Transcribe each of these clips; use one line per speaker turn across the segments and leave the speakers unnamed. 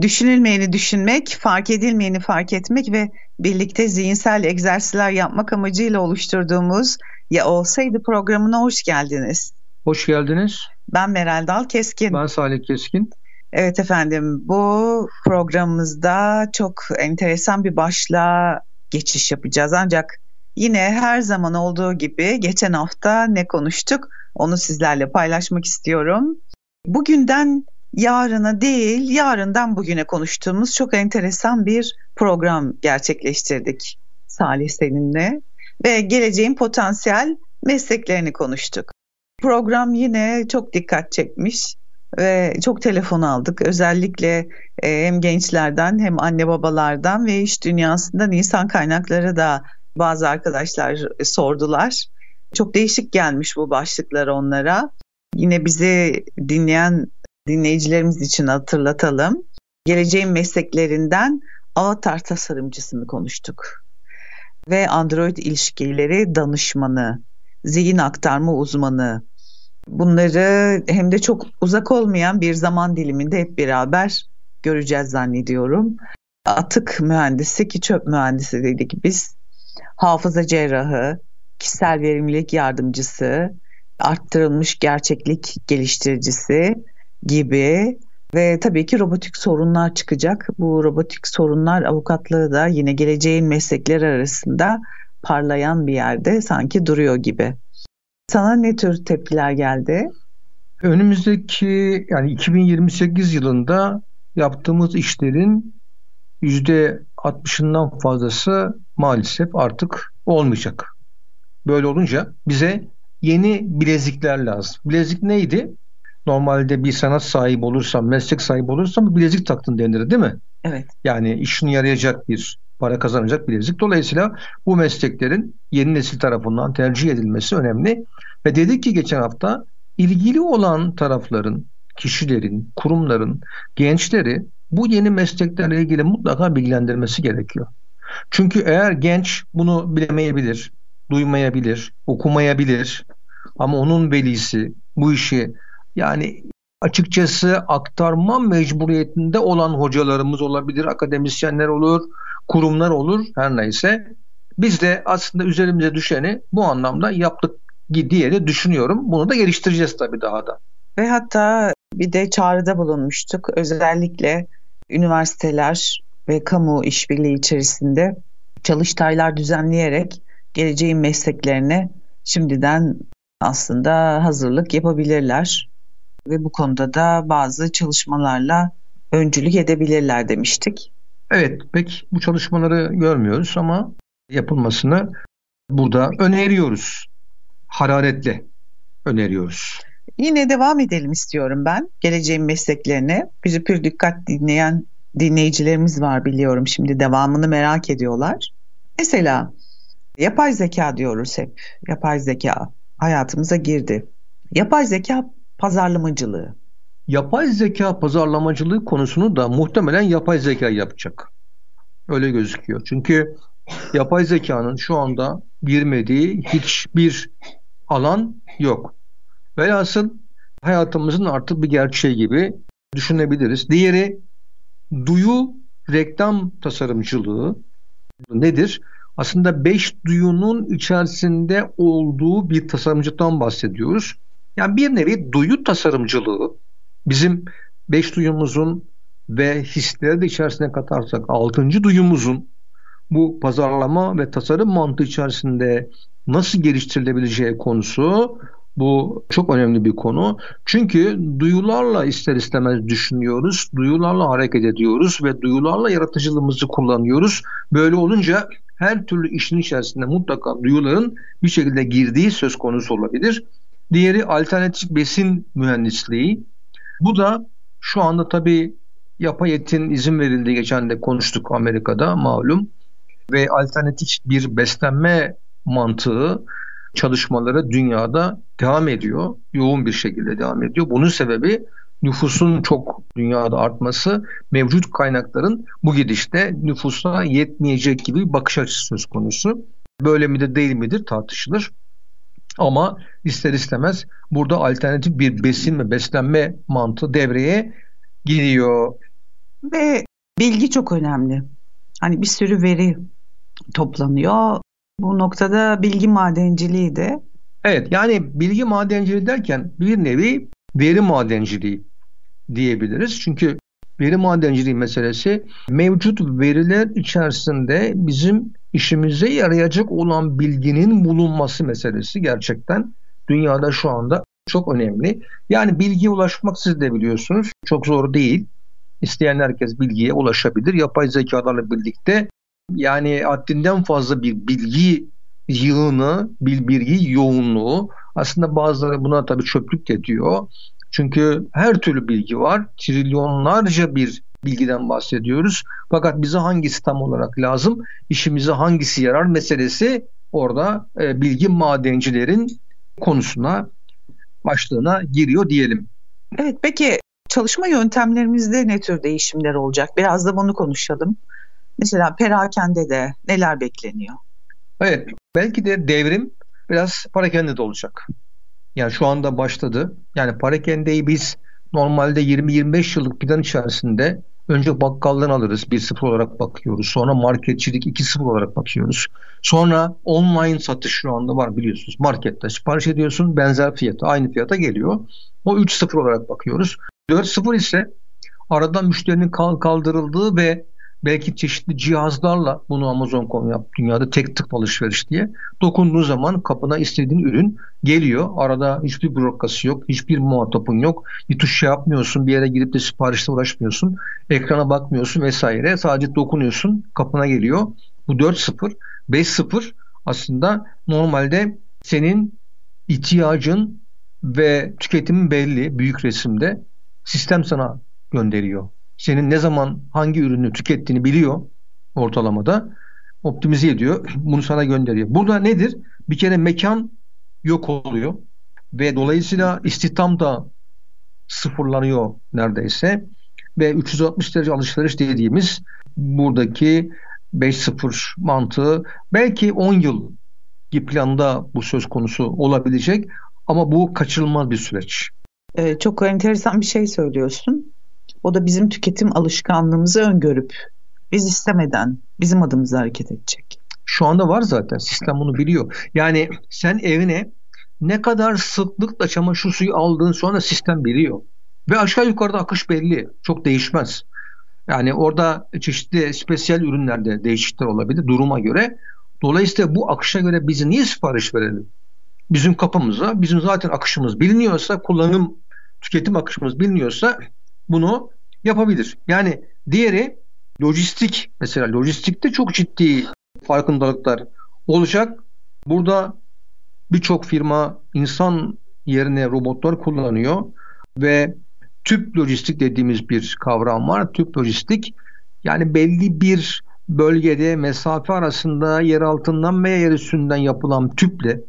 Düşünülmeyeni düşünmek, fark edilmeyeni fark etmek ve birlikte zihinsel egzersizler yapmak amacıyla oluşturduğumuz Ya Olsaydı programına hoş geldiniz.
Hoş geldiniz.
Ben Meral Dal Keskin.
Ben Salih Keskin.
Evet efendim bu programımızda çok enteresan bir başlığa geçiş yapacağız. Ancak yine her zaman olduğu gibi geçen hafta ne konuştuk onu sizlerle paylaşmak istiyorum. Bugünden yarına değil, yarından bugüne konuştuğumuz çok enteresan bir program gerçekleştirdik Salih seninle ve geleceğin potansiyel mesleklerini konuştuk. Program yine çok dikkat çekmiş ve çok telefon aldık. Özellikle e, hem gençlerden hem anne babalardan ve iş dünyasından insan kaynakları da bazı arkadaşlar sordular. Çok değişik gelmiş bu başlıklar onlara. Yine bizi dinleyen dinleyicilerimiz için hatırlatalım. Geleceğin mesleklerinden avatar tasarımcısını konuştuk. Ve Android ilişkileri danışmanı, zihin aktarma uzmanı. Bunları hem de çok uzak olmayan bir zaman diliminde hep beraber göreceğiz zannediyorum. Atık mühendisi ki çöp mühendisi dedik biz. Hafıza cerrahı, kişisel verimlilik yardımcısı, arttırılmış gerçeklik geliştiricisi, gibi ve tabii ki robotik sorunlar çıkacak. Bu robotik sorunlar avukatlığı da yine geleceğin meslekleri arasında parlayan bir yerde sanki duruyor gibi. Sana ne tür tepkiler geldi?
Önümüzdeki yani 2028 yılında yaptığımız işlerin yüzde 60'ından fazlası maalesef artık olmayacak. Böyle olunca bize yeni bilezikler lazım. Bilezik neydi? Normalde bir sanat sahibi olursam, meslek sahibi olursam bilezik taktın denir değil mi?
Evet.
Yani işini yarayacak bir para kazanacak bilezik. Dolayısıyla bu mesleklerin yeni nesil tarafından tercih edilmesi önemli. Ve dedik ki geçen hafta ilgili olan tarafların, kişilerin, kurumların, gençleri bu yeni mesleklerle ilgili mutlaka bilgilendirmesi gerekiyor. Çünkü eğer genç bunu bilemeyebilir, duymayabilir, okumayabilir ama onun velisi bu işi yani açıkçası aktarma mecburiyetinde olan hocalarımız olabilir, akademisyenler olur, kurumlar olur her neyse. Biz de aslında üzerimize düşeni bu anlamda yaptık diye de düşünüyorum. Bunu da geliştireceğiz tabii daha da.
Ve hatta bir de çağrıda bulunmuştuk. Özellikle üniversiteler ve kamu işbirliği içerisinde çalıştaylar düzenleyerek geleceğin mesleklerine şimdiden aslında hazırlık yapabilirler ve bu konuda da bazı çalışmalarla öncülük edebilirler demiştik.
Evet, pek bu çalışmaları görmüyoruz ama yapılmasını burada öneriyoruz. Hararetle öneriyoruz.
Yine devam edelim istiyorum ben geleceğin mesleklerine. Bizi pür dikkat dinleyen dinleyicilerimiz var biliyorum şimdi devamını merak ediyorlar. Mesela yapay zeka diyoruz hep. Yapay zeka hayatımıza girdi. Yapay zeka pazarlamacılığı.
Yapay zeka pazarlamacılığı konusunu da muhtemelen yapay zeka yapacak. Öyle gözüküyor. Çünkü yapay zekanın şu anda girmediği hiçbir alan yok. Velhasıl hayatımızın artık bir gerçeği gibi düşünebiliriz. Diğeri duyu reklam tasarımcılığı nedir? Aslında beş duyunun içerisinde olduğu bir tasarımcılıktan bahsediyoruz. Yani bir nevi duyu tasarımcılığı bizim beş duyumuzun ve hisleri de içerisine katarsak altıncı duyumuzun bu pazarlama ve tasarım mantığı içerisinde nasıl geliştirilebileceği konusu bu çok önemli bir konu. Çünkü duyularla ister istemez düşünüyoruz, duyularla hareket ediyoruz ve duyularla yaratıcılığımızı kullanıyoruz. Böyle olunca her türlü işin içerisinde mutlaka duyuların bir şekilde girdiği söz konusu olabilir. Diğeri alternatif besin mühendisliği. Bu da şu anda tabii yapay etin izin verildiği geçen de konuştuk Amerika'da malum ve alternatif bir beslenme mantığı çalışmaları dünyada devam ediyor. Yoğun bir şekilde devam ediyor. Bunun sebebi nüfusun çok dünyada artması, mevcut kaynakların bu gidişte nüfusa yetmeyecek gibi bir bakış açısı söz konusu. Böyle mi de değil midir tartışılır. Ama ister istemez burada alternatif bir besin ve beslenme mantığı devreye giriyor.
Ve bilgi çok önemli. Hani bir sürü veri toplanıyor. Bu noktada bilgi madenciliği de.
Evet yani bilgi madenciliği derken bir nevi veri madenciliği diyebiliriz. Çünkü veri madenciliği meselesi mevcut veriler içerisinde bizim işimize yarayacak olan bilginin bulunması meselesi gerçekten dünyada şu anda çok önemli. Yani bilgiye ulaşmak siz de biliyorsunuz çok zor değil. İsteyen herkes bilgiye ulaşabilir. Yapay zekalarla birlikte yani haddinden fazla bir bilgi yığını, bir bilgi yoğunluğu aslında bazıları buna tabii çöplük de diyor. Çünkü her türlü bilgi var. Trilyonlarca bir bilgiden bahsediyoruz. Fakat bize hangisi tam olarak lazım? İşimize hangisi yarar meselesi orada e, bilgi madencilerin konusuna başlığına giriyor diyelim.
Evet peki çalışma yöntemlerimizde ne tür değişimler olacak? Biraz da bunu konuşalım. Mesela perakende de neler bekleniyor?
Evet belki de devrim biraz parakende de olacak. Yani şu anda başladı. Yani parakendeyi biz normalde 20-25 yıllık plan içerisinde önce bakkaldan alırız 1-0 olarak bakıyoruz. Sonra marketçilik 2-0 olarak bakıyoruz. Sonra online satış şu anda var biliyorsunuz. Markette sipariş ediyorsun benzer fiyata aynı fiyata geliyor. O 3-0 olarak bakıyoruz. 4-0 ise aradan müşterinin kaldırıldığı ve belki çeşitli cihazlarla bunu Amazon.com yap dünyada tek tık alışveriş diye dokunduğun zaman kapına istediğin ürün geliyor. Arada hiçbir bürokrasi yok, hiçbir muhatapın yok. Bir şey yapmıyorsun, bir yere girip de siparişle uğraşmıyorsun. Ekrana bakmıyorsun vesaire. Sadece dokunuyorsun, kapına geliyor. Bu 4.0, 5.0 aslında normalde senin ihtiyacın ve tüketimin belli büyük resimde sistem sana gönderiyor senin ne zaman hangi ürünü tükettiğini biliyor ortalamada. Optimize ediyor. Bunu sana gönderiyor. Burada nedir? Bir kere mekan yok oluyor ve dolayısıyla istihdam da sıfırlanıyor neredeyse ve 360 derece alışveriş dediğimiz buradaki 5-0 mantığı belki 10 yıl planda bu söz konusu olabilecek ama bu kaçırılmaz bir süreç.
Ee, çok enteresan bir şey söylüyorsun. O da bizim tüketim alışkanlığımızı öngörüp biz istemeden bizim adımıza hareket edecek.
Şu anda var zaten sistem bunu biliyor. Yani sen evine ne kadar sıklıkla çamaşır suyu aldığın sonra sistem biliyor. Ve aşağı yukarıda akış belli. Çok değişmez. Yani orada çeşitli spesiyel ürünlerde değişiklikler olabilir duruma göre. Dolayısıyla bu akışa göre bizi niye sipariş verelim? Bizim kapımıza, bizim zaten akışımız biliniyorsa, kullanım, tüketim akışımız biliniyorsa bunu yapabilir. Yani diğeri lojistik mesela lojistikte çok ciddi farkındalıklar olacak. Burada birçok firma insan yerine robotlar kullanıyor ve tüp lojistik dediğimiz bir kavram var. Tüp lojistik yani belli bir bölgede mesafe arasında yer altından veya yer üstünden yapılan tüple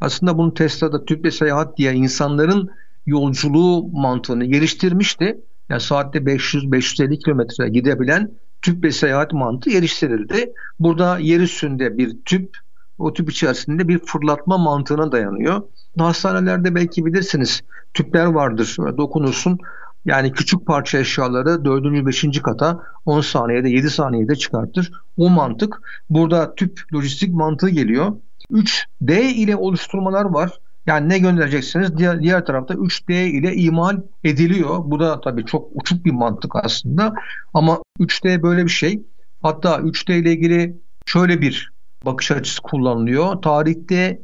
aslında bunu Tesla'da tüple seyahat diye insanların yolculuğu mantığını geliştirmişti yani saatte 500-550 kilometre gidebilen tüp ve seyahat mantığı geliştirildi. Burada yer üstünde bir tüp, o tüp içerisinde bir fırlatma mantığına dayanıyor. Hastanelerde belki bilirsiniz tüpler vardır. Dokunursun yani küçük parça eşyaları 4. 5. kata 10 saniyede 7 saniyede çıkartır. O mantık burada tüp lojistik mantığı geliyor. 3D ile oluşturmalar var. Yani ne göndereceksiniz? Diğer, diğer tarafta 3D ile imal ediliyor. Bu da tabii çok uçuk bir mantık aslında. Ama 3D böyle bir şey. Hatta 3D ile ilgili şöyle bir bakış açısı kullanılıyor. Tarihte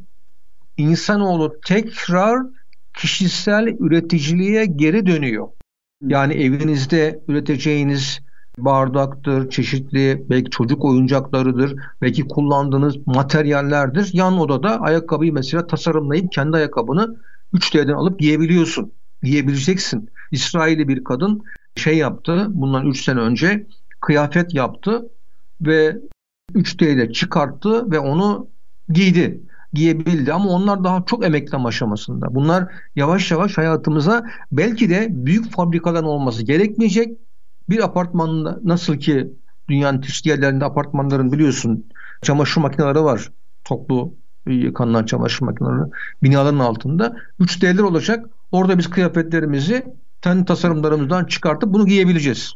insanoğlu tekrar kişisel üreticiliğe geri dönüyor. Yani evinizde üreteceğiniz bardaktır, çeşitli belki çocuk oyuncaklarıdır, belki kullandığınız materyallerdir. Yan odada ayakkabıyı mesela tasarımlayıp kendi ayakkabını 3D'den alıp giyebiliyorsun. Giyebileceksin. İsrailli bir kadın şey yaptı. Bundan 3 sene önce kıyafet yaptı ve 3D ile çıkarttı ve onu giydi giyebildi ama onlar daha çok emekleme aşamasında. Bunlar yavaş yavaş hayatımıza belki de büyük fabrikaların olması gerekmeyecek. Bir apartmanda nasıl ki dünyanın çeşitli yerlerinde apartmanların biliyorsun çamaşır makineleri var. Toplu yıkanılan çamaşır makineleri binaların altında. 3D'ler olacak. Orada biz kıyafetlerimizi kendi tasarımlarımızdan çıkartıp bunu giyebileceğiz.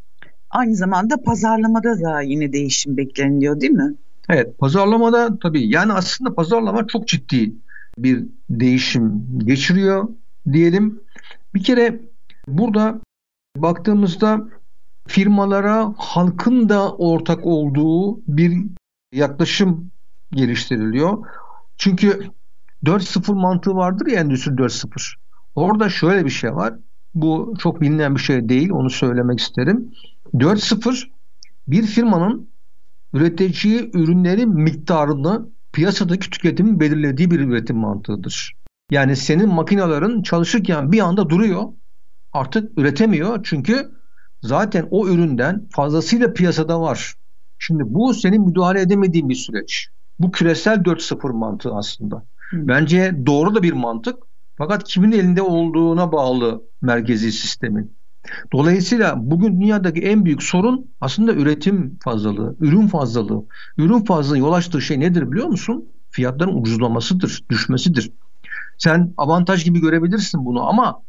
Aynı zamanda pazarlamada da yine değişim bekleniyor değil mi?
Evet pazarlamada tabii yani aslında pazarlama çok ciddi bir değişim geçiriyor diyelim. Bir kere burada baktığımızda firmalara halkın da ortak olduğu bir yaklaşım geliştiriliyor. Çünkü 4.0 mantığı vardır ya Endüstri 4.0. Orada şöyle bir şey var. Bu çok bilinen bir şey değil. Onu söylemek isterim. 4.0 bir firmanın üreteceği ürünlerin miktarını piyasadaki tüketimin belirlediği bir üretim mantığıdır. Yani senin makinelerin çalışırken bir anda duruyor. Artık üretemiyor çünkü zaten o üründen fazlasıyla piyasada var. Şimdi bu senin müdahale edemediğin bir süreç. Bu küresel 4.0 mantığı aslında. Hı. Bence doğru da bir mantık. Fakat kimin elinde olduğuna bağlı merkezi sistemin. Dolayısıyla bugün dünyadaki en büyük sorun aslında üretim fazlalığı, ürün fazlalığı. Ürün fazlalığı yol açtığı şey nedir biliyor musun? Fiyatların ucuzlamasıdır, düşmesidir. Sen avantaj gibi görebilirsin bunu ama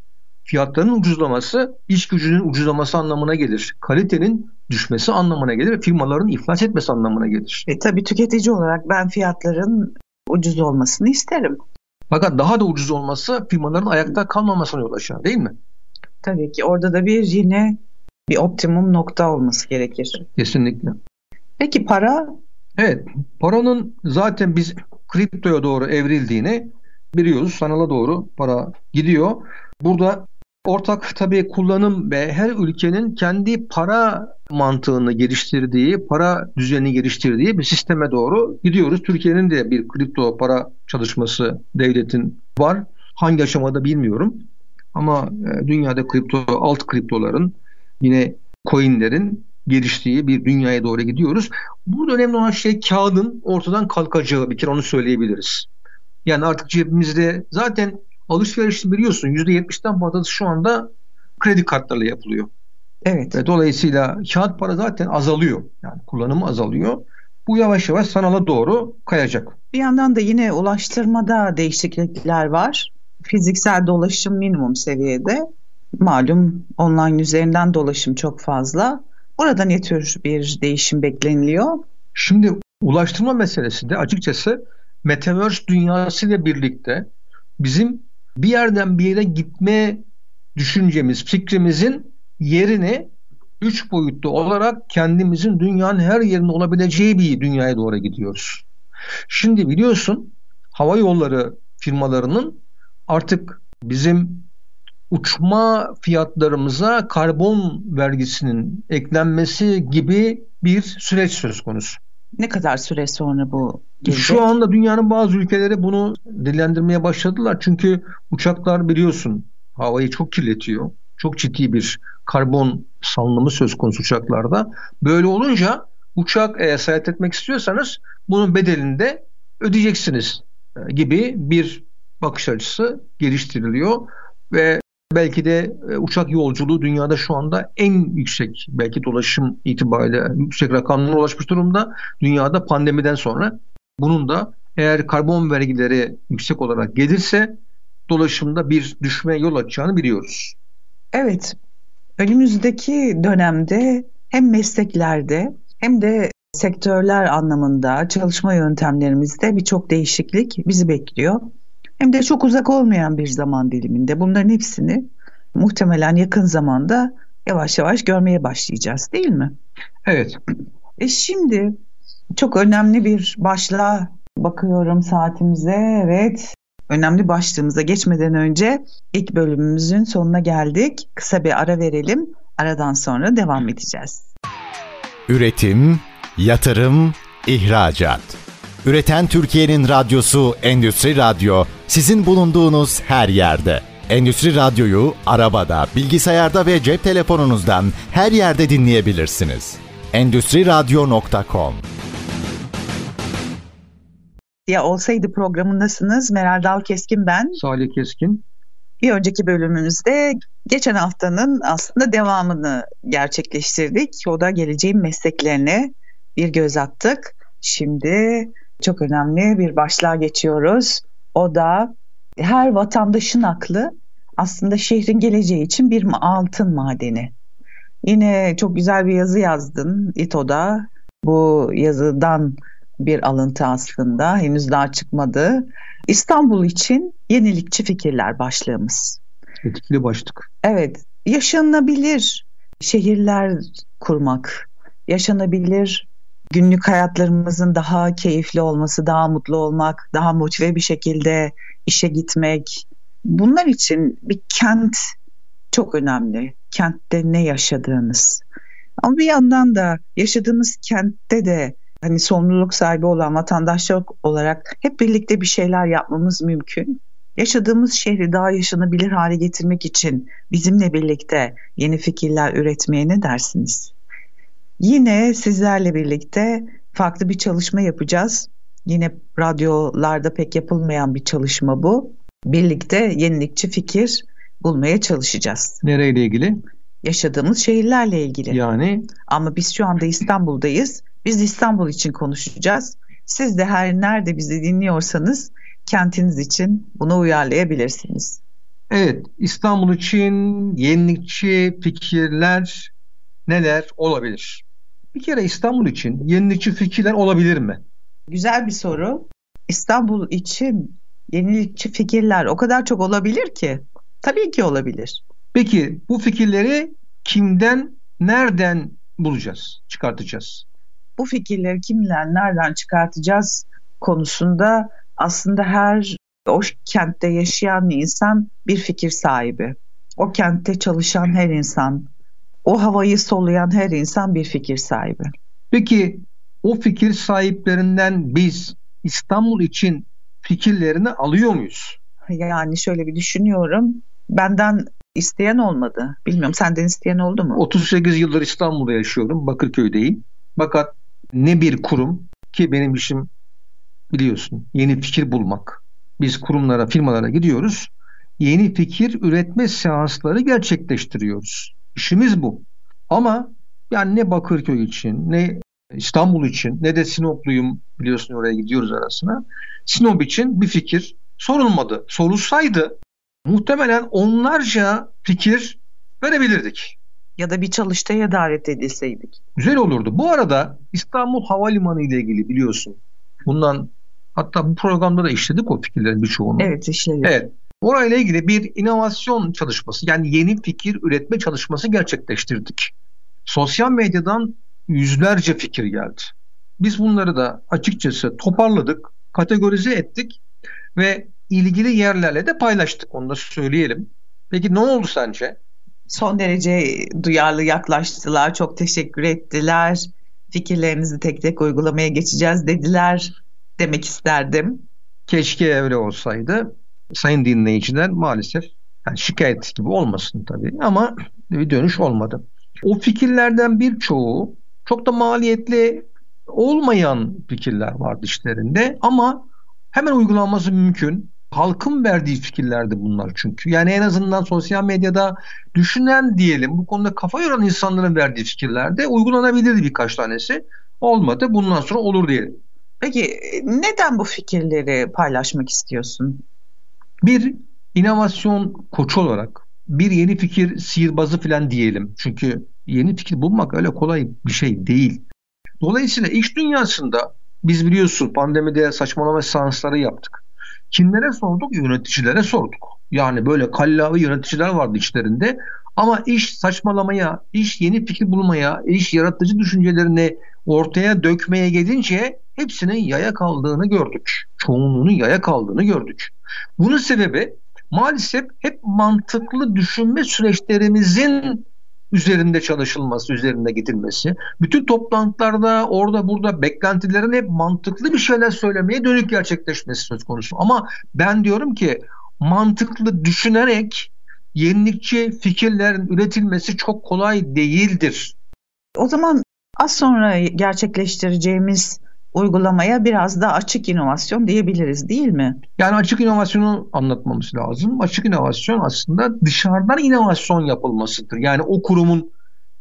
fiyatların ucuzlaması iş gücünün ucuzlaması anlamına gelir. Kalitenin düşmesi anlamına gelir ve firmaların iflas etmesi anlamına gelir.
E tabii tüketici olarak ben fiyatların ucuz olmasını isterim.
Fakat daha da ucuz olması firmaların ayakta kalmamasına yol açar değil mi?
Tabii ki orada da bir yine bir optimum nokta olması gerekir.
Kesinlikle.
Peki para?
Evet, paranın zaten biz kriptoya doğru evrildiğini biliyoruz. Sanala doğru para gidiyor. Burada ortak tabii kullanım ve her ülkenin kendi para mantığını geliştirdiği, para düzenini geliştirdiği bir sisteme doğru gidiyoruz. Türkiye'nin de bir kripto para çalışması devletin var. Hangi aşamada bilmiyorum. Ama e, dünyada kripto, alt kriptoların yine coinlerin geliştiği bir dünyaya doğru gidiyoruz. Bu önemli olan şey kağıdın ortadan kalkacağı bir kere onu söyleyebiliriz. Yani artık cebimizde zaten alışveriş biliyorsun %70'den fazlası şu anda kredi kartlarıyla yapılıyor. Evet. Ve dolayısıyla kağıt para zaten azalıyor. Yani kullanımı azalıyor. Bu yavaş yavaş sanala doğru kayacak.
Bir yandan da yine ulaştırmada değişiklikler var fiziksel dolaşım minimum seviyede. Malum online üzerinden dolaşım çok fazla. Orada ne tür bir değişim bekleniliyor?
Şimdi ulaştırma meselesi de açıkçası Metaverse dünyasıyla birlikte bizim bir yerden bir yere gitme düşüncemiz, fikrimizin yerini üç boyutlu olarak kendimizin dünyanın her yerinde olabileceği bir dünyaya doğru gidiyoruz. Şimdi biliyorsun hava yolları firmalarının artık bizim uçma fiyatlarımıza karbon vergisinin eklenmesi gibi bir süreç söz konusu.
Ne kadar süre sonra bu gelecek?
Şu anda dünyanın bazı ülkeleri bunu dillendirmeye başladılar. Çünkü uçaklar biliyorsun havayı çok kirletiyor. Çok ciddi bir karbon salınımı söz konusu uçaklarda. Böyle olunca uçak eğer seyahat etmek istiyorsanız bunun bedelini de ödeyeceksiniz e, gibi bir bakış açısı geliştiriliyor ve belki de e, uçak yolculuğu dünyada şu anda en yüksek belki dolaşım itibariyle yüksek rakamlara ulaşmış durumda. Dünyada pandemiden sonra bunun da eğer karbon vergileri yüksek olarak gelirse dolaşımda bir düşme yol açacağını biliyoruz.
Evet. Önümüzdeki dönemde hem mesleklerde hem de sektörler anlamında çalışma yöntemlerimizde birçok değişiklik bizi bekliyor hem de çok uzak olmayan bir zaman diliminde bunların hepsini muhtemelen yakın zamanda yavaş yavaş görmeye başlayacağız değil mi?
Evet.
E şimdi çok önemli bir başlığa bakıyorum saatimize. Evet. Önemli başlığımıza geçmeden önce ilk bölümümüzün sonuna geldik. Kısa bir ara verelim. Aradan sonra devam edeceğiz.
Üretim, yatırım, ihracat. Üreten Türkiye'nin radyosu Endüstri Radyo sizin bulunduğunuz her yerde. Endüstri Radyo'yu arabada, bilgisayarda ve cep telefonunuzdan her yerde dinleyebilirsiniz. Endüstri Radyo.com
Ya olsaydı programındasınız. Meral Dal Keskin ben.
Salih Keskin.
Bir önceki bölümümüzde geçen haftanın aslında devamını gerçekleştirdik. O da geleceğin mesleklerine bir göz attık. Şimdi çok önemli bir başlığa geçiyoruz. O da her vatandaşın aklı aslında şehrin geleceği için bir altın madeni. Yine çok güzel bir yazı yazdın İTO'da. Bu yazıdan bir alıntı aslında henüz daha çıkmadı. İstanbul için yenilikçi fikirler başlığımız.
Etkili başlık.
Evet, yaşanabilir şehirler kurmak, yaşanabilir günlük hayatlarımızın daha keyifli olması, daha mutlu olmak, daha motive bir şekilde işe gitmek. Bunlar için bir kent çok önemli. Kentte ne yaşadığınız. Ama bir yandan da yaşadığımız kentte de hani sorumluluk sahibi olan vatandaşlar olarak hep birlikte bir şeyler yapmamız mümkün. Yaşadığımız şehri daha yaşanabilir hale getirmek için bizimle birlikte yeni fikirler üretmeye ne dersiniz? Yine sizlerle birlikte farklı bir çalışma yapacağız. Yine radyolarda pek yapılmayan bir çalışma bu. Birlikte yenilikçi fikir bulmaya çalışacağız.
Nereyle ilgili?
Yaşadığımız şehirlerle ilgili.
Yani?
Ama biz şu anda İstanbul'dayız. Biz İstanbul için konuşacağız. Siz de her nerede bizi dinliyorsanız kentiniz için bunu uyarlayabilirsiniz.
Evet, İstanbul için yenilikçi fikirler neler olabilir? Bir kere İstanbul için yenilikçi fikirler olabilir mi?
Güzel bir soru. İstanbul için yenilikçi fikirler o kadar çok olabilir ki. Tabii ki olabilir.
Peki bu fikirleri kimden, nereden bulacağız, çıkartacağız?
Bu fikirleri kimden, nereden çıkartacağız konusunda aslında her o kentte yaşayan insan bir fikir sahibi. O kentte çalışan her insan, o havayı soluyan her insan bir fikir sahibi.
Peki o fikir sahiplerinden biz İstanbul için fikirlerini alıyor muyuz?
Yani şöyle bir düşünüyorum. Benden isteyen olmadı. Bilmiyorum senden isteyen oldu mu?
38 yıldır İstanbul'da yaşıyorum. Bakırköy'deyim. Fakat ne bir kurum ki benim işim biliyorsun yeni fikir bulmak. Biz kurumlara, firmalara gidiyoruz. Yeni fikir üretme seansları gerçekleştiriyoruz. İşimiz bu. Ama yani ne Bakırköy için, ne İstanbul için, ne de Sinopluyum biliyorsun oraya gidiyoruz arasına. Sinop için bir fikir sorulmadı. Sorulsaydı muhtemelen onlarca fikir verebilirdik.
Ya da bir çalıştaya davet edilseydik.
Güzel olurdu. Bu arada İstanbul Havalimanı ile ilgili biliyorsun. Bundan hatta bu programda da işledik o fikirlerin birçoğunu.
Evet işledik.
Evet. Orayla ilgili bir inovasyon çalışması yani yeni fikir üretme çalışması gerçekleştirdik. Sosyal medyadan yüzlerce fikir geldi. Biz bunları da açıkçası toparladık, kategorize ettik ve ilgili yerlerle de paylaştık. Onu da söyleyelim. Peki ne oldu sence?
Son derece duyarlı yaklaştılar. Çok teşekkür ettiler. Fikirlerinizi tek tek uygulamaya geçeceğiz dediler demek isterdim.
Keşke öyle olsaydı sayın dinleyiciler maalesef yani şikayet gibi olmasın tabii ama bir dönüş olmadı. O fikirlerden birçoğu çok da maliyetli olmayan fikirler vardı işlerinde ama hemen uygulanması mümkün. Halkın verdiği fikirlerdi bunlar çünkü. Yani en azından sosyal medyada düşünen diyelim bu konuda kafa yoran insanların verdiği fikirlerde uygulanabilirdi birkaç tanesi. Olmadı bundan sonra olur diyelim.
Peki neden bu fikirleri paylaşmak istiyorsun?
Bir inovasyon koçu olarak bir yeni fikir sihirbazı falan diyelim. Çünkü yeni fikir bulmak öyle kolay bir şey değil. Dolayısıyla iş dünyasında biz biliyorsun pandemide saçmalama seansları yaptık. Kimlere sorduk? Yöneticilere sorduk. Yani böyle kallavi yöneticiler vardı içlerinde. Ama iş saçmalamaya, iş yeni fikir bulmaya, iş yaratıcı düşüncelerini ortaya dökmeye gelince hepsinin yaya kaldığını gördük. Çoğunluğunun yaya kaldığını gördük. Bunun sebebi maalesef hep mantıklı düşünme süreçlerimizin üzerinde çalışılması, üzerinde gidilmesi. Bütün toplantılarda orada burada beklentilerin hep mantıklı bir şeyler söylemeye dönük gerçekleşmesi söz konusu. Ama ben diyorum ki mantıklı düşünerek yenilikçi fikirlerin üretilmesi çok kolay değildir.
O zaman az sonra gerçekleştireceğimiz uygulamaya biraz da açık inovasyon diyebiliriz değil mi?
Yani açık inovasyonu anlatmamız lazım. Açık inovasyon aslında dışarıdan inovasyon yapılmasıdır. Yani o kurumun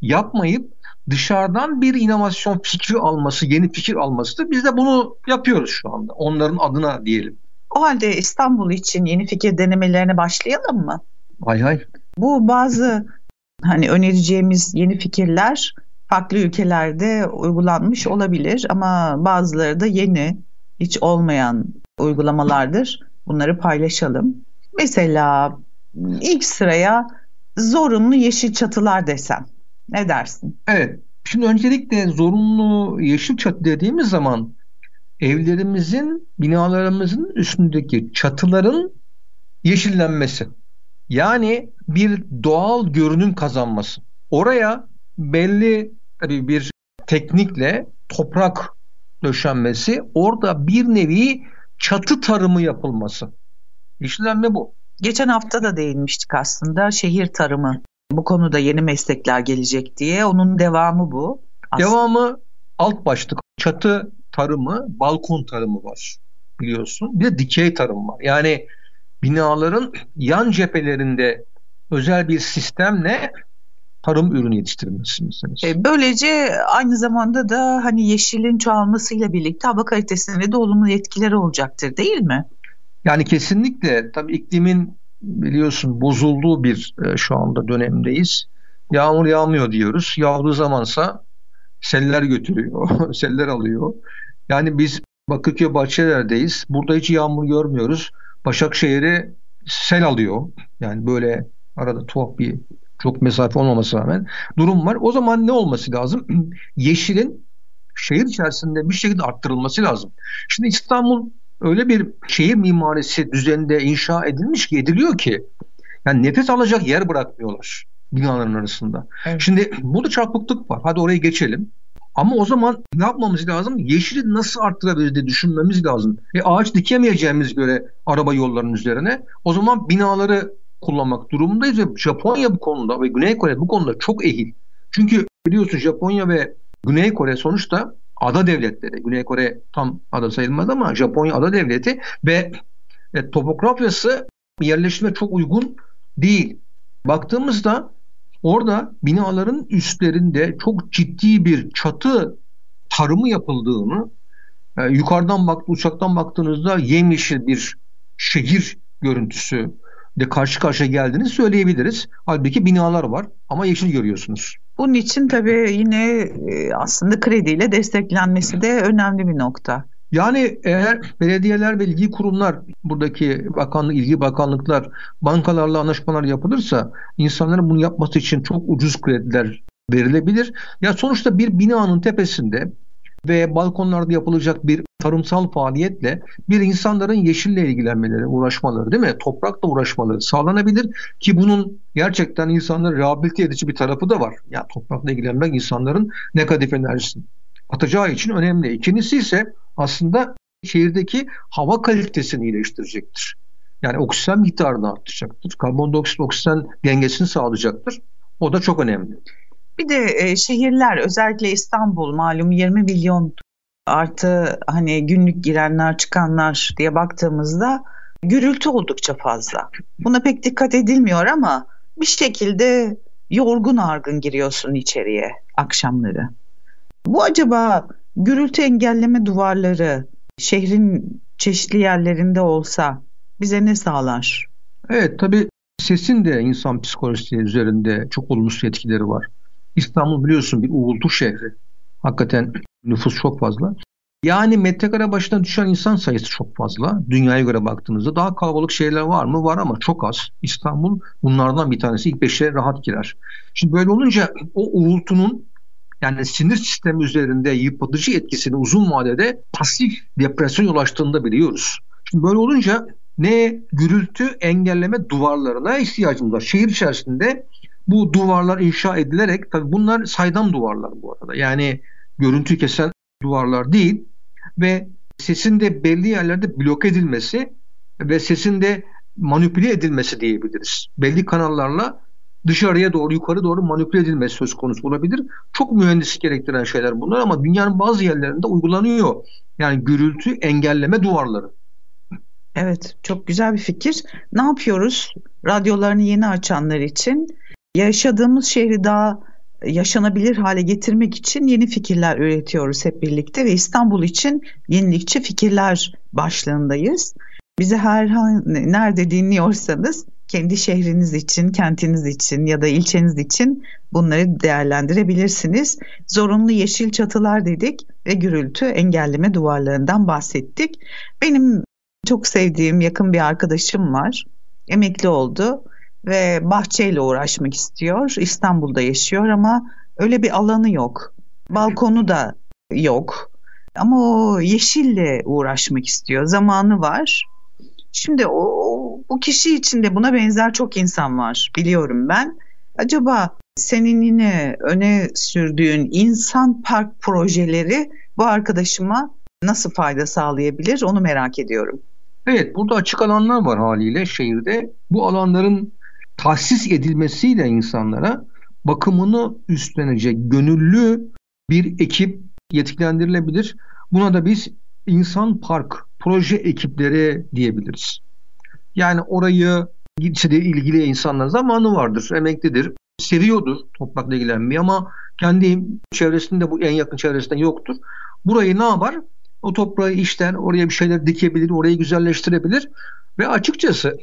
yapmayıp dışarıdan bir inovasyon fikri alması, yeni fikir almasıdır. Biz de bunu yapıyoruz şu anda. Onların adına diyelim.
O halde İstanbul için yeni fikir denemelerine başlayalım mı?
Hay hay.
Bu bazı hani önereceğimiz yeni fikirler farklı ülkelerde uygulanmış olabilir ama bazıları da yeni, hiç olmayan uygulamalardır. Bunları paylaşalım. Mesela ilk sıraya zorunlu yeşil çatılar desem. Ne dersin?
Evet. Şimdi öncelikle zorunlu yeşil çatı dediğimiz zaman evlerimizin, binalarımızın üstündeki çatıların yeşillenmesi. Yani bir doğal görünüm kazanması. Oraya belli tabii bir teknikle toprak döşenmesi, orada bir nevi çatı tarımı yapılması. Yeşillenme bu.
Geçen hafta da değinmiştik aslında şehir tarımı. Bu konuda yeni meslekler gelecek diye. Onun devamı bu.
Aslında. Devamı alt başlık çatı tarımı, balkon tarımı var biliyorsun. Bir de dikey tarım var. Yani binaların yan cephelerinde özel bir sistemle tarım ürünü yetiştirilmesi
E, böylece aynı zamanda da hani yeşilin çoğalmasıyla birlikte hava kalitesine de olumlu etkileri olacaktır değil mi?
Yani kesinlikle tabii iklimin biliyorsun bozulduğu bir e, şu anda dönemdeyiz. Yağmur yağmıyor diyoruz. Yağdığı zamansa seller götürüyor, seller alıyor. Yani biz Bakırköy Bahçeler'deyiz. Burada hiç yağmur görmüyoruz. Başakşehir'i sel alıyor. Yani böyle arada tuhaf bir çok mesafe olmaması rağmen durum var. O zaman ne olması lazım? Yeşilin şehir içerisinde bir şekilde arttırılması lazım. Şimdi İstanbul öyle bir şehir mimarisi düzeninde inşa edilmiş ki ediliyor ki yani nefes alacak yer bırakmıyorlar binaların arasında. Evet. Şimdi burada çarpıklık var. Hadi oraya geçelim. Ama o zaman ne yapmamız lazım? Yeşili nasıl arttırabiliriz diye düşünmemiz lazım. E ağaç dikemeyeceğimiz göre araba yollarının üzerine o zaman binaları kullanmak durumundayız ve Japonya bu konuda ve Güney Kore bu konuda çok ehil. Çünkü biliyorsun Japonya ve Güney Kore sonuçta ada devletleri. Güney Kore tam ada sayılmaz ama Japonya ada devleti ve e, topografyası yerleşime çok uygun değil. Baktığımızda orada binaların üstlerinde çok ciddi bir çatı tarımı yapıldığını e, yukarıdan baktı uçaktan baktığınızda yemyeşil bir şehir görüntüsü de karşı karşıya geldiğini söyleyebiliriz. Halbuki binalar var ama yeşil görüyorsunuz.
Bunun için tabii yine e, aslında krediyle desteklenmesi de önemli bir nokta.
Yani eğer belediyeler ve ilgi kurumlar buradaki bakanlık, ilgi bakanlıklar bankalarla anlaşmalar yapılırsa insanların bunu yapması için çok ucuz krediler verilebilir. Ya sonuçta bir binanın tepesinde ve balkonlarda yapılacak bir tarımsal faaliyetle bir insanların yeşille ilgilenmeleri, uğraşmaları değil mi? Toprakla uğraşmaları sağlanabilir ki bunun gerçekten insanları rehabilite edici bir tarafı da var. Ya toprakla ilgilenmek insanların negatif enerjisini atacağı için önemli. İkincisi ise aslında şehirdeki hava kalitesini iyileştirecektir. Yani oksijen miktarını artacaktır. Karbondioksit oksijen dengesini sağlayacaktır. O da çok önemli.
Bir de e, şehirler özellikle İstanbul malum 20 milyon artı hani günlük girenler çıkanlar diye baktığımızda gürültü oldukça fazla. Buna pek dikkat edilmiyor ama bir şekilde yorgun argın giriyorsun içeriye akşamları. Bu acaba gürültü engelleme duvarları şehrin çeşitli yerlerinde olsa bize ne sağlar?
Evet tabii sesin de insan psikolojisi üzerinde çok olumsuz etkileri var. İstanbul biliyorsun bir uğultu şehri. Hakikaten nüfus çok fazla. Yani metrekare başına düşen insan sayısı çok fazla. Dünyaya göre baktığınızda daha kalabalık şehirler var mı? Var ama çok az. İstanbul bunlardan bir tanesi. İlk beşe rahat girer. Şimdi böyle olunca o uğultunun yani sinir sistemi üzerinde yıpratıcı etkisini uzun vadede pasif depresyon yol açtığını da biliyoruz. Şimdi böyle olunca ne gürültü engelleme duvarlarına ihtiyacımız var. Şehir içerisinde bu duvarlar inşa edilerek tabii bunlar saydam duvarlar bu arada. Yani görüntü kesen duvarlar değil ve sesin de belli yerlerde blok edilmesi ve sesin de manipüle edilmesi diyebiliriz. Belli kanallarla dışarıya doğru yukarı doğru manipüle edilmesi söz konusu olabilir. Çok mühendislik gerektiren şeyler bunlar ama dünyanın bazı yerlerinde uygulanıyor. Yani gürültü engelleme duvarları.
Evet çok güzel bir fikir. Ne yapıyoruz? Radyolarını yeni açanlar için yaşadığımız şehri daha yaşanabilir hale getirmek için yeni fikirler üretiyoruz hep birlikte ve İstanbul için yenilikçi fikirler başlığındayız. Bizi her nerede dinliyorsanız kendi şehriniz için, kentiniz için ya da ilçeniz için bunları değerlendirebilirsiniz. Zorunlu yeşil çatılar dedik ve gürültü engelleme duvarlarından bahsettik. Benim çok sevdiğim yakın bir arkadaşım var. Emekli oldu ve bahçeyle uğraşmak istiyor. İstanbul'da yaşıyor ama öyle bir alanı yok. Balkonu da yok. Ama o yeşille uğraşmak istiyor. Zamanı var. Şimdi o, bu kişi içinde buna benzer çok insan var biliyorum ben. Acaba senin yine öne sürdüğün insan park projeleri bu arkadaşıma nasıl fayda sağlayabilir onu merak ediyorum.
Evet burada açık alanlar var haliyle şehirde. Bu alanların tahsis edilmesiyle insanlara bakımını üstlenecek gönüllü bir ekip yetkilendirilebilir. Buna da biz insan park proje ekipleri diyebiliriz. Yani orayı ilçede ilgili insanlar zamanı vardır, emeklidir, seviyordur toprakla ilgilenmeyi ama kendi çevresinde bu en yakın çevresinde yoktur. Burayı ne yapar? O toprağı işler, oraya bir şeyler dikebilir, orayı güzelleştirebilir ve açıkçası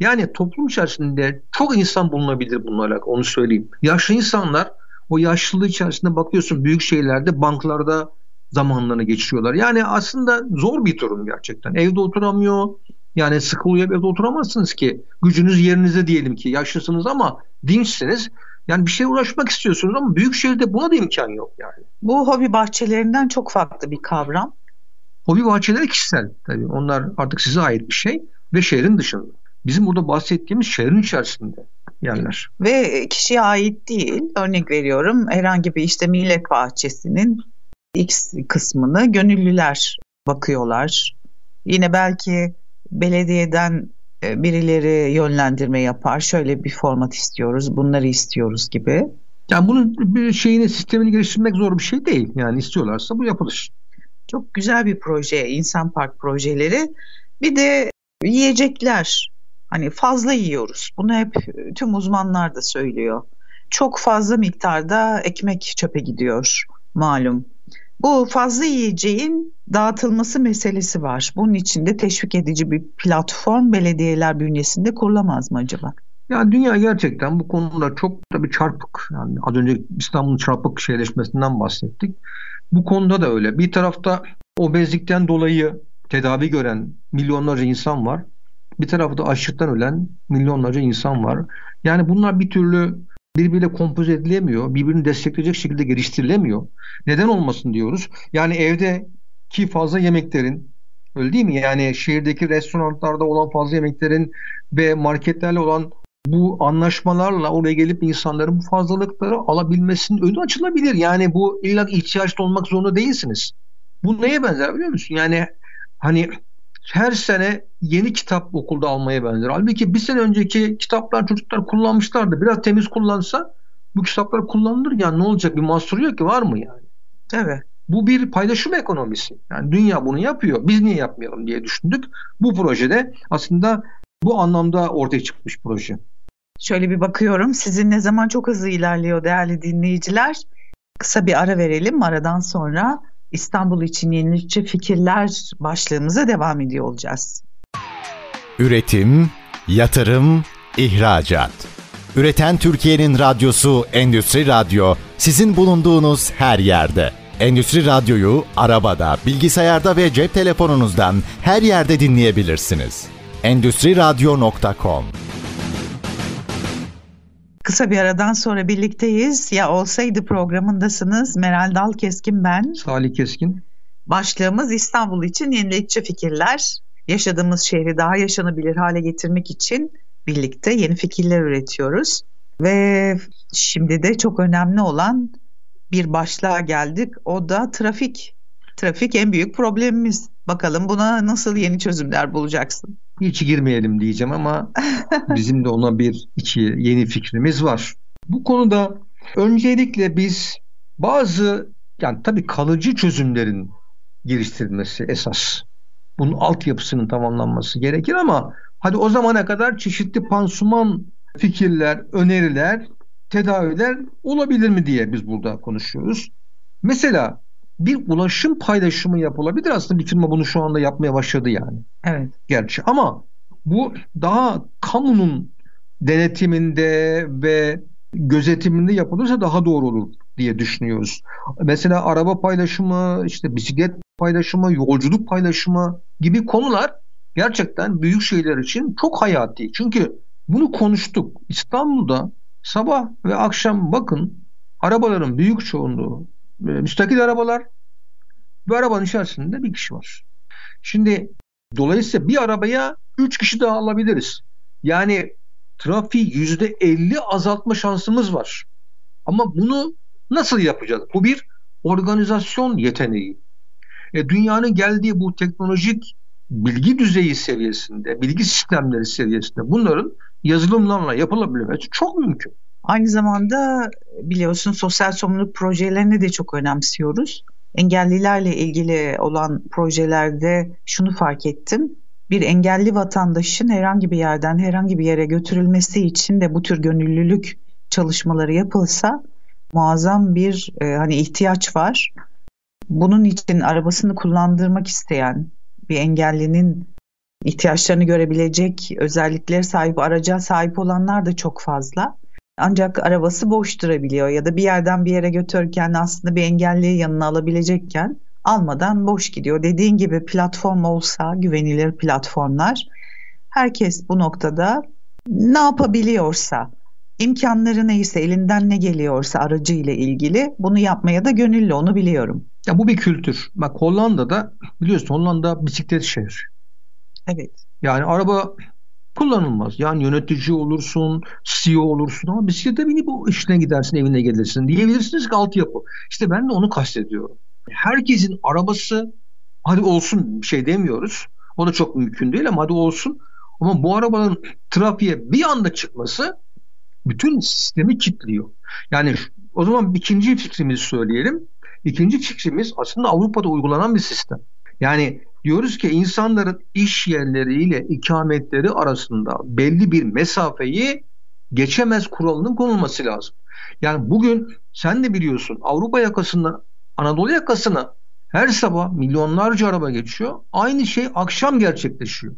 yani toplum içerisinde çok insan bulunabilir bununla alakalı onu söyleyeyim. Yaşlı insanlar o yaşlılığı içerisinde bakıyorsun büyük şehirlerde banklarda zamanlarını geçiriyorlar. Yani aslında zor bir durum gerçekten. Evde oturamıyor. Yani sıkılıyor evde oturamazsınız ki. Gücünüz yerinize diyelim ki yaşlısınız ama dinçsiniz. Yani bir şey uğraşmak istiyorsunuz ama büyük şehirde buna da imkan yok yani.
Bu hobi bahçelerinden çok farklı bir kavram.
Hobi bahçeleri kişisel tabii. Onlar artık size ait bir şey ve şehrin dışında. Bizim burada bahsettiğimiz şehrin içerisinde yerler.
Ve kişiye ait değil. Örnek veriyorum herhangi bir işte millet bahçesinin X kısmını gönüllüler bakıyorlar. Yine belki belediyeden e, birileri yönlendirme yapar. Şöyle bir format istiyoruz, bunları istiyoruz gibi.
Yani bunun bir şeyini, sistemini geliştirmek zor bir şey değil. Yani istiyorlarsa bu yapılır.
Çok güzel bir proje, insan park projeleri. Bir de yiyecekler. Hani fazla yiyoruz. Bunu hep tüm uzmanlar da söylüyor. Çok fazla miktarda ekmek çöpe gidiyor malum. Bu fazla yiyeceğin dağıtılması meselesi var. Bunun için de teşvik edici bir platform belediyeler bünyesinde kurulamaz mı acaba?
Yani dünya gerçekten bu konuda çok da çarpık. Yani az önce İstanbul'un çarpık şeyleşmesinden bahsettik. Bu konuda da öyle. Bir tarafta obezlikten dolayı tedavi gören milyonlarca insan var. Bir tarafta açlıktan ölen milyonlarca insan var. Yani bunlar bir türlü birbiriyle kompoze edilemiyor. Birbirini destekleyecek şekilde geliştirilemiyor. Neden olmasın diyoruz. Yani evdeki fazla yemeklerin öyle değil mi? Yani şehirdeki restoranlarda olan fazla yemeklerin ve marketlerle olan bu anlaşmalarla oraya gelip insanların bu fazlalıkları alabilmesinin önü açılabilir. Yani bu illa ihtiyaçlı olmak zorunda değilsiniz. Bu neye benzer biliyor musun? Yani hani her sene yeni kitap okulda almaya benzer. Halbuki bir sene önceki kitaplar çocuklar kullanmışlardı. Biraz temiz kullansa bu kitaplar kullanılır yani ne olacak bir mahsuru yok ki var mı yani?
Evet.
Bu bir paylaşım ekonomisi. Yani dünya bunu yapıyor. Biz niye yapmayalım diye düşündük. Bu projede aslında bu anlamda ortaya çıkmış proje.
Şöyle bir bakıyorum. Sizin ne zaman çok hızlı ilerliyor değerli dinleyiciler. Kısa bir ara verelim. Aradan sonra İstanbul için yenilikçi fikirler başlığımıza devam ediyor olacağız.
Üretim, yatırım, ihracat. Üreten Türkiye'nin radyosu Endüstri Radyo sizin bulunduğunuz her yerde. Endüstri Radyo'yu arabada, bilgisayarda ve cep telefonunuzdan her yerde dinleyebilirsiniz. Endüstri Radyo.com
Kısa bir aradan sonra birlikteyiz. Ya olsaydı programındasınız. Meral Dal Keskin ben.
Salih Keskin.
Başlığımız İstanbul için yenilikçi fikirler. Yaşadığımız şehri daha yaşanabilir hale getirmek için birlikte yeni fikirler üretiyoruz. Ve şimdi de çok önemli olan bir başlığa geldik. O da trafik. Trafik en büyük problemimiz Bakalım buna nasıl yeni çözümler bulacaksın?
Hiç girmeyelim diyeceğim ama bizim de ona bir iki yeni fikrimiz var. Bu konuda öncelikle biz bazı yani tabii kalıcı çözümlerin geliştirilmesi esas. Bunun altyapısının tamamlanması gerekir ama hadi o zamana kadar çeşitli pansuman fikirler, öneriler, tedaviler olabilir mi diye biz burada konuşuyoruz. Mesela bir ulaşım paylaşımı yapılabilir. Aslında bir firma bunu şu anda yapmaya başladı yani.
Evet.
Gerçi ama bu daha kamunun denetiminde ve gözetiminde yapılırsa daha doğru olur diye düşünüyoruz. Mesela araba paylaşımı, işte bisiklet paylaşımı, yolculuk paylaşımı gibi konular gerçekten büyük şeyler için çok hayati. Çünkü bunu konuştuk. İstanbul'da sabah ve akşam bakın arabaların büyük çoğunluğu müstakil arabalar. Bu arabanın içerisinde bir kişi var. Şimdi dolayısıyla bir arabaya üç kişi daha alabiliriz. Yani trafiği yüzde elli azaltma şansımız var. Ama bunu nasıl yapacağız? Bu bir organizasyon yeteneği. E, dünyanın geldiği bu teknolojik bilgi düzeyi seviyesinde, bilgi sistemleri seviyesinde bunların yazılımlarla yapılabilmesi çok mümkün.
Aynı zamanda biliyorsun sosyal sorumluluk projelerini de çok önemsiyoruz. Engellilerle ilgili olan projelerde şunu fark ettim. Bir engelli vatandaşın herhangi bir yerden herhangi bir yere götürülmesi için de bu tür gönüllülük çalışmaları yapılsa muazzam bir e, hani ihtiyaç var. Bunun için arabasını kullandırmak isteyen bir engellinin ihtiyaçlarını görebilecek özelliklere sahip araca sahip olanlar da çok fazla. Ancak arabası boş durabiliyor ya da bir yerden bir yere götürürken aslında bir engelliyi yanına alabilecekken almadan boş gidiyor. Dediğin gibi platform olsa güvenilir platformlar herkes bu noktada ne yapabiliyorsa imkanları neyse elinden ne geliyorsa aracı ile ilgili bunu yapmaya da gönüllü onu biliyorum.
Ya bu bir kültür. Bak Hollanda'da biliyorsun Hollanda bisiklet şehir.
Evet.
Yani araba kullanılmaz. Yani yönetici olursun, CEO olursun ama bisiklete binip o işine gidersin, evine gelirsin. Diyebilirsiniz ki altyapı. İşte ben de onu kastediyorum. Herkesin arabası hadi olsun bir şey demiyoruz. O da çok mümkün değil ama hadi olsun. Ama bu arabanın trafiğe bir anda çıkması bütün sistemi kilitliyor. Yani o zaman ikinci fikrimizi söyleyelim. İkinci fikrimiz aslında Avrupa'da uygulanan bir sistem. Yani diyoruz ki insanların iş yerleriyle ikametleri arasında belli bir mesafeyi geçemez kuralının konulması lazım. Yani bugün sen de biliyorsun Avrupa yakasından Anadolu yakasına her sabah milyonlarca araba geçiyor. Aynı şey akşam gerçekleşiyor.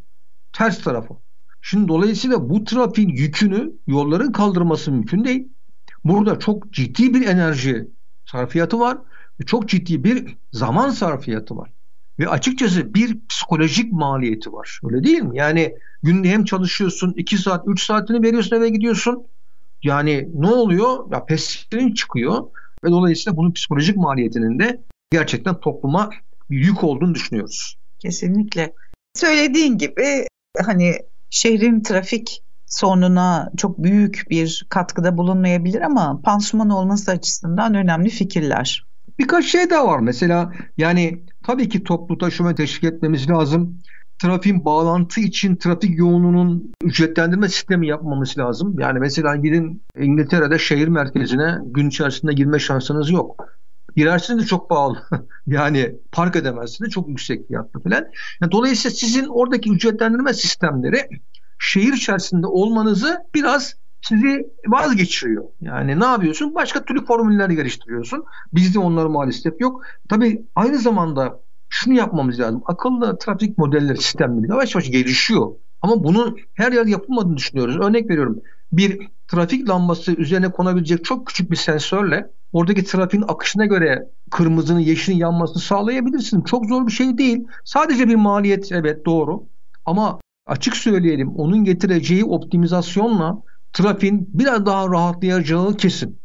Ters tarafa. Şimdi dolayısıyla bu trafiğin yükünü yolların kaldırması mümkün değil. Burada çok ciddi bir enerji sarfiyatı var çok ciddi bir zaman sarfiyatı var. Ve açıkçası bir psikolojik maliyeti var. Öyle değil mi? Yani günde hem çalışıyorsun 2 saat 3 saatini veriyorsun eve gidiyorsun. Yani ne oluyor? Ya pestilin çıkıyor ve dolayısıyla bunun psikolojik maliyetinin de gerçekten topluma yük olduğunu düşünüyoruz.
Kesinlikle. Söylediğin gibi hani şehrin trafik sorununa çok büyük bir katkıda bulunmayabilir ama pansuman olması açısından önemli fikirler.
Birkaç şey daha var. Mesela yani tabii ki toplu taşıma teşvik etmemiz lazım. Trafiğin bağlantı için trafik yoğunluğunun ücretlendirme sistemi yapmamız lazım. Yani mesela gidin İngiltere'de şehir merkezine gün içerisinde girme şansınız yok. Girersiniz de çok pahalı. yani park edemezsiniz çok yüksek fiyatlı falan. Yani dolayısıyla sizin oradaki ücretlendirme sistemleri şehir içerisinde olmanızı biraz sizi vazgeçiriyor. Yani ne yapıyorsun? Başka türlü formüller geliştiriyorsun. Bizde onları maalesef yok. Tabii aynı zamanda şunu yapmamız lazım. Akıllı trafik modelleri, sistemleri yavaş yavaş gelişiyor. Ama bunun her yerde yapılmadığını düşünüyoruz. Örnek veriyorum. Bir trafik lambası üzerine konabilecek çok küçük bir sensörle oradaki trafiğin akışına göre kırmızının yeşilin yanmasını sağlayabilirsin. Çok zor bir şey değil. Sadece bir maliyet evet doğru. Ama açık söyleyelim onun getireceği optimizasyonla trafiğin biraz daha rahatlayacağı kesin.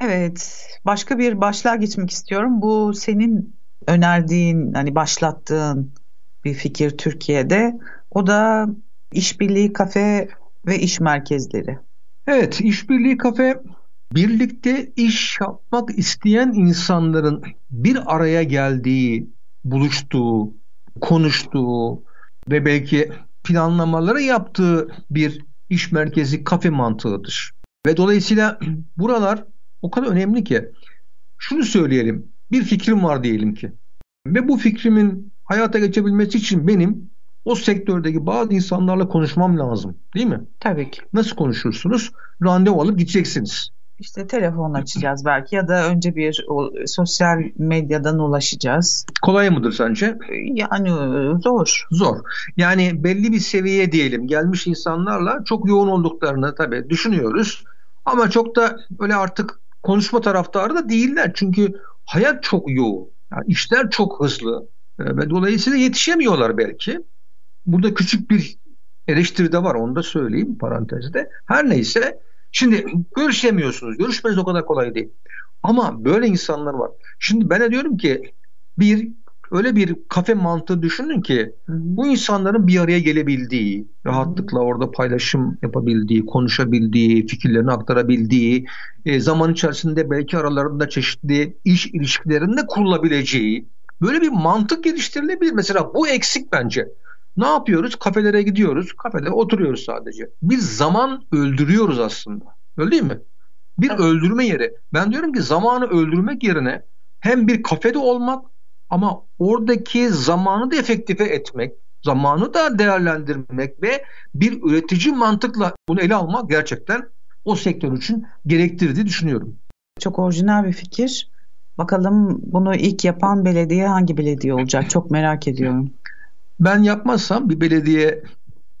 Evet. Başka bir başlığa geçmek istiyorum. Bu senin önerdiğin, hani başlattığın bir fikir Türkiye'de. O da işbirliği kafe ve iş merkezleri.
Evet, işbirliği kafe birlikte iş yapmak isteyen insanların bir araya geldiği, buluştuğu, konuştuğu ve belki planlamaları yaptığı bir iş merkezi kafe mantığıdır. Ve dolayısıyla buralar o kadar önemli ki şunu söyleyelim. Bir fikrim var diyelim ki. Ve bu fikrimin hayata geçebilmesi için benim o sektördeki bazı insanlarla konuşmam lazım. Değil mi?
Tabii ki.
Nasıl konuşursunuz? Randevu alıp gideceksiniz.
İşte telefon açacağız belki ya da önce bir o, sosyal medyadan ulaşacağız.
Kolay mıdır sence?
Yani zor.
Zor. Yani belli bir seviyeye diyelim gelmiş insanlarla çok yoğun olduklarını tabii düşünüyoruz. Ama çok da öyle artık konuşma taraftarı da değiller. Çünkü hayat çok yoğun. Yani işler çok hızlı e, ve dolayısıyla yetişemiyorlar belki. Burada küçük bir eleştiri de var onu da söyleyeyim parantezde. Her neyse şimdi görüşemiyorsunuz. Görüşmeniz o kadar kolay değil. Ama böyle insanlar var. Şimdi ben de diyorum ki bir öyle bir kafe mantığı düşünün ki bu insanların bir araya gelebildiği, rahatlıkla orada paylaşım yapabildiği, konuşabildiği, fikirlerini aktarabildiği, e, zaman içerisinde belki aralarında çeşitli iş ilişkilerinde kurulabileceği böyle bir mantık geliştirilebilir. Mesela bu eksik bence. Ne yapıyoruz? Kafelere gidiyoruz. Kafede oturuyoruz sadece. Bir zaman öldürüyoruz aslında. Öyle değil mi? Bir evet. öldürme yeri. Ben diyorum ki zamanı öldürmek yerine hem bir kafede olmak ama oradaki zamanı da efektife etmek, zamanı da değerlendirmek ve bir üretici mantıkla bunu ele almak gerçekten o sektör için gerektirdiği düşünüyorum.
Çok orijinal bir fikir. Bakalım bunu ilk yapan belediye hangi belediye olacak? Çok merak ediyorum.
Ben yapmazsam bir belediye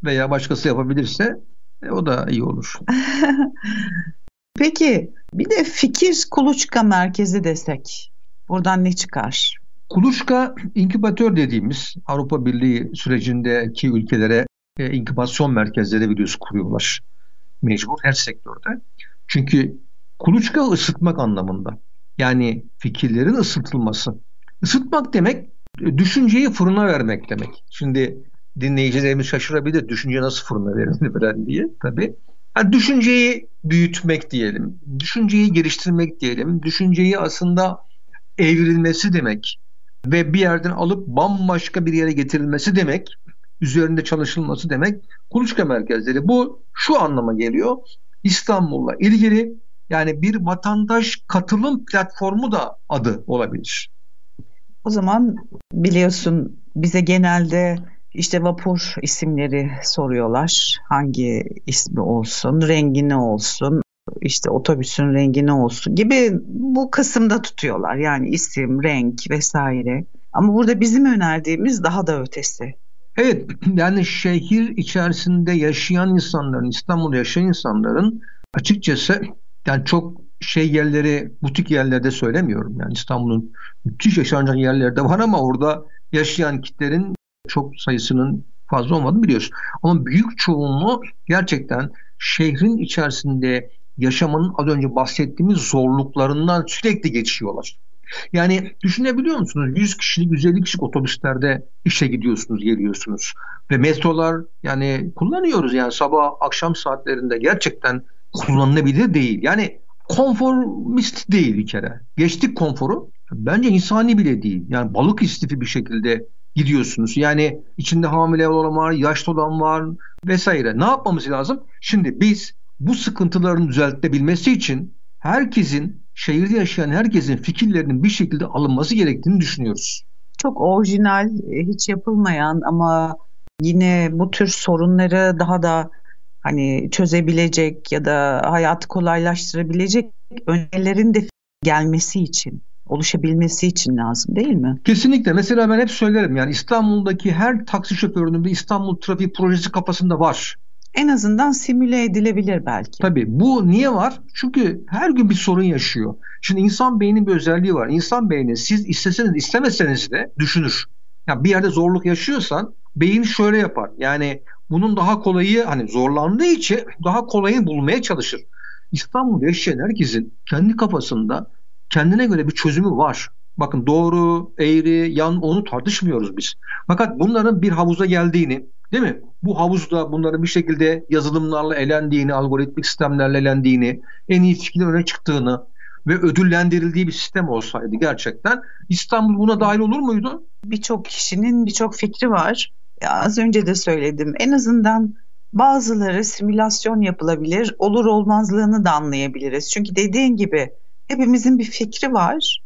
veya başkası yapabilirse e, o da iyi olur.
Peki bir de fikir kuluçka merkezi desek buradan ne çıkar?
Kuluçka inkübatör dediğimiz Avrupa Birliği sürecindeki ülkelere e, inkübasyon merkezleri biliyorsun kuruyorlar. Mecbur her sektörde. Çünkü kuluçka ısıtmak anlamında. Yani fikirlerin ısıtılması. Isıtmak demek düşünceyi fırına vermek demek. Şimdi dinleyicilerimiz şaşırabilir. Düşünce nasıl fırına verilir falan diye tabii. Yani düşünceyi büyütmek diyelim. Düşünceyi geliştirmek diyelim. Düşünceyi aslında evrilmesi demek ve bir yerden alıp bambaşka bir yere getirilmesi demek, üzerinde çalışılması demek kuluçka merkezleri. Bu şu anlama geliyor. İstanbul'la ilgili yani bir vatandaş katılım platformu da adı olabilir.
O zaman biliyorsun bize genelde işte vapur isimleri soruyorlar. Hangi ismi olsun, rengi ne olsun, işte otobüsün rengi ne olsun gibi bu kısımda tutuyorlar. Yani isim, renk vesaire. Ama burada bizim önerdiğimiz daha da ötesi.
Evet yani şehir içerisinde yaşayan insanların, İstanbul'da yaşayan insanların açıkçası yani çok şey yerleri, butik yerlerde söylemiyorum. Yani İstanbul'un müthiş yaşanacak yerlerde var ama orada yaşayan kitlerin çok sayısının fazla olmadığını biliyoruz. Ama büyük çoğunluğu gerçekten şehrin içerisinde yaşamının az önce bahsettiğimiz zorluklarından sürekli geçiyorlar. Yani düşünebiliyor musunuz? 100 kişilik, 150 kişilik otobüslerde işe gidiyorsunuz, geliyorsunuz. Ve metrolar yani kullanıyoruz yani sabah akşam saatlerinde gerçekten kullanılabilir değil. Yani konformist değil bir kere. Geçtik konforu. Bence insani bile değil. Yani balık istifi bir şekilde gidiyorsunuz. Yani içinde hamile olan var, yaşlı olan var vesaire. Ne yapmamız lazım? Şimdi biz bu sıkıntıların düzeltilebilmesi için herkesin, şehirde yaşayan herkesin fikirlerinin bir şekilde alınması gerektiğini düşünüyoruz.
Çok orijinal, e, hiç yapılmayan ama yine bu tür sorunları daha da hani çözebilecek ya da hayatı kolaylaştırabilecek önerilerin de gelmesi için oluşabilmesi için lazım değil mi?
Kesinlikle. Mesela ben hep söylerim yani İstanbul'daki her taksi şoförünün bir İstanbul trafiği projesi kafasında var
en azından simüle edilebilir belki.
Tabii bu niye var? Çünkü her gün bir sorun yaşıyor. Şimdi insan beyninin bir özelliği var. İnsan beyni siz isteseniz istemeseniz de düşünür. Yani bir yerde zorluk yaşıyorsan beyin şöyle yapar. Yani bunun daha kolayı hani zorlandığı için daha kolayını bulmaya çalışır. İstanbul'da yaşayan herkesin kendi kafasında kendine göre bir çözümü var. Bakın doğru, eğri, yan onu tartışmıyoruz biz. Fakat bunların bir havuza geldiğini, Değil mi? Bu havuzda bunların bir şekilde yazılımlarla elendiğini, algoritmik sistemlerle elendiğini, en iyi fikirlerin öne çıktığını, ve ödüllendirildiği bir sistem olsaydı gerçekten İstanbul buna dahil olur muydu?
Birçok kişinin birçok fikri var. Az önce de söyledim. En azından bazıları simülasyon yapılabilir, olur olmazlığını da anlayabiliriz. Çünkü dediğin gibi hepimizin bir fikri var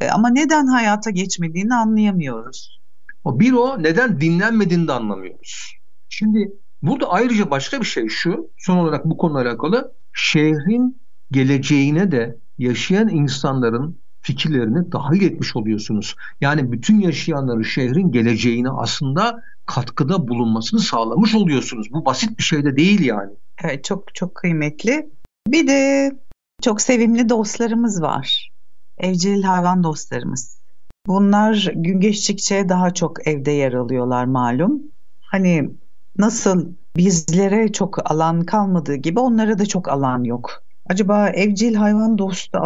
e, ama neden hayata geçmediğini anlayamıyoruz.
O bir o neden dinlenmediğini de anlamıyoruz. Şimdi burada ayrıca başka bir şey şu, son olarak bu konuyla alakalı şehrin geleceğine de yaşayan insanların fikirlerini dahil etmiş oluyorsunuz. Yani bütün yaşayanların şehrin geleceğine aslında katkıda bulunmasını sağlamış oluyorsunuz. Bu basit bir şey de değil yani.
Evet çok çok kıymetli. Bir de çok sevimli dostlarımız var. Evcil hayvan dostlarımız. Bunlar gün geçtikçe daha çok evde yer alıyorlar malum. Hani nasıl bizlere çok alan kalmadığı gibi onlara da çok alan yok. Acaba evcil hayvan dostu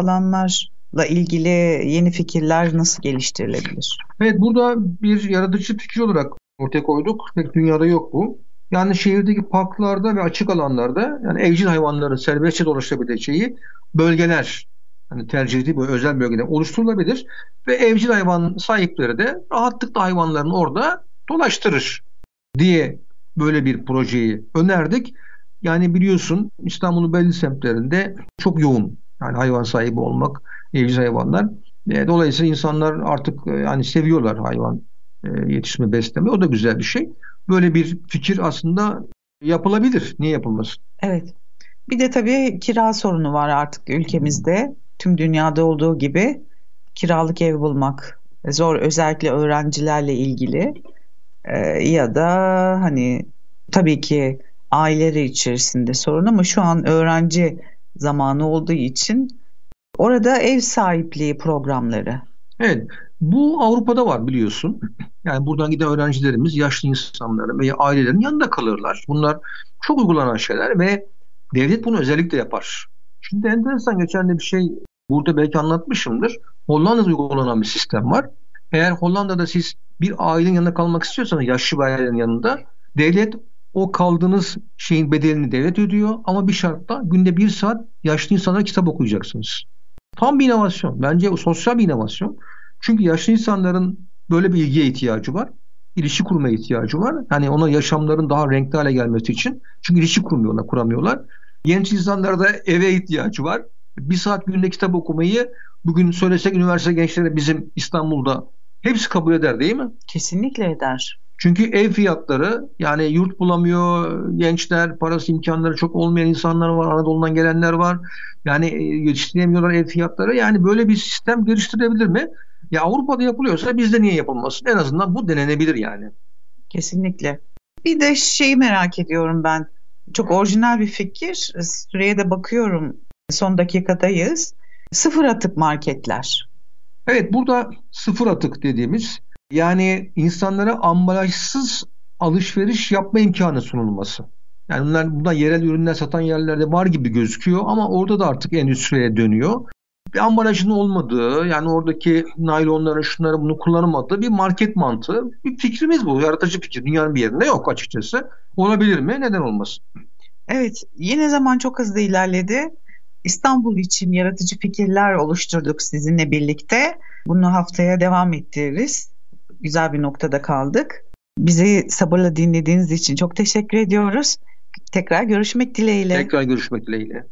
alanlarla ilgili yeni fikirler nasıl geliştirilebilir?
Evet burada bir yaratıcı fikir olarak ortaya koyduk. Pek dünyada yok bu. Yani şehirdeki parklarda ve açık alanlarda yani evcil hayvanların serbestçe dolaşabileceği bölgeler hani tercih edildiği böyle özel bölgeler oluşturulabilir ve evcil hayvan sahipleri de rahatlıkla hayvanlarını orada dolaştırır diye böyle bir projeyi önerdik. Yani biliyorsun İstanbul'un belli semtlerinde çok yoğun yani hayvan sahibi olmak, evcil hayvanlar. E, dolayısıyla insanlar artık e, yani seviyorlar hayvan e, yetişme, besleme. O da güzel bir şey. Böyle bir fikir aslında yapılabilir. Niye yapılmasın?
Evet. Bir de tabii kira sorunu var artık ülkemizde. Tüm dünyada olduğu gibi kiralık ev bulmak zor. Özellikle öğrencilerle ilgili. Ya da hani tabii ki aileleri içerisinde sorun ama şu an öğrenci zamanı olduğu için orada ev sahipliği programları.
Evet. Bu Avrupa'da var biliyorsun. Yani buradan giden öğrencilerimiz yaşlı insanların veya ailelerin yanında kalırlar. Bunlar çok uygulanan şeyler ve devlet bunu özellikle yapar. Şimdi enteresan geçen de bir şey burada belki anlatmışımdır. Hollanda'da uygulanan bir sistem var. Eğer Hollanda'da siz bir ailenin yanında kalmak istiyorsanız yaşlı bir ailenin yanında devlet o kaldığınız şeyin bedelini devlet ödüyor ama bir şartla günde bir saat yaşlı insanlara kitap okuyacaksınız. Tam bir inovasyon. Bence sosyal bir inovasyon. Çünkü yaşlı insanların böyle bir ilgiye ihtiyacı var. İlişki kurmaya ihtiyacı var. Hani ona yaşamların daha renkli hale gelmesi için. Çünkü ilişki kurmuyorlar, kuramıyorlar. Genç insanlara da eve ihtiyacı var. Bir saat günde kitap okumayı bugün söylesek üniversite gençleri bizim İstanbul'da hepsi kabul eder değil mi?
Kesinlikle eder.
Çünkü ev fiyatları yani yurt bulamıyor gençler, parası imkanları çok olmayan insanlar var, Anadolu'dan gelenler var. Yani e, yetiştiremiyorlar ev fiyatları. Yani böyle bir sistem geliştirebilir mi? Ya Avrupa'da yapılıyorsa bizde niye yapılmasın? En azından bu denenebilir yani.
Kesinlikle. Bir de şeyi merak ediyorum ben. Çok orijinal bir fikir. Süreye de bakıyorum. Son dakikadayız. Sıfır atık marketler.
Evet burada sıfır atık dediğimiz yani insanlara ambalajsız alışveriş yapma imkanı sunulması. Yani bunlar bundan yerel ürünler satan yerlerde var gibi gözüküyor ama orada da artık endüstriye dönüyor. Bir ambalajın olmadığı yani oradaki naylonların şunları bunu kullanılmadığı bir market mantığı. Bir fikrimiz bu. Yaratıcı fikir. Dünyanın bir yerinde yok açıkçası. Olabilir mi? Neden olmasın?
Evet. Yine zaman çok hızlı ilerledi. İstanbul için yaratıcı fikirler oluşturduk sizinle birlikte. Bunu haftaya devam ettiririz güzel bir noktada kaldık. Bizi sabırla dinlediğiniz için çok teşekkür ediyoruz. Tekrar görüşmek dileğiyle.
Tekrar görüşmek dileğiyle.